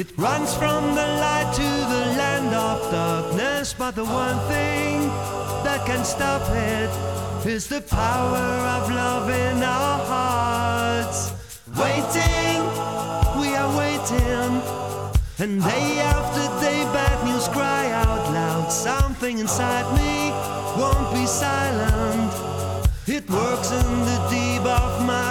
It runs from the light to the land of darkness, but the one thing that can stop it is the power of love in our hearts. Waiting, we are waiting, and day after day, bad news cry out loud. Something inside me won't be silent. It works in the deep of my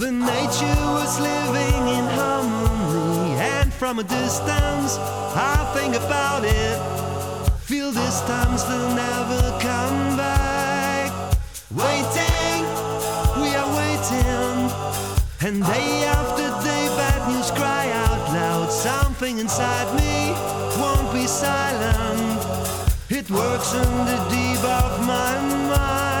The nature was living in harmony, and from a distance, I think about it. Feel this time's will never come back. Waiting, we are waiting, and day after day, bad news cry out loud. Something inside me won't be silent. It works in the deep of my mind.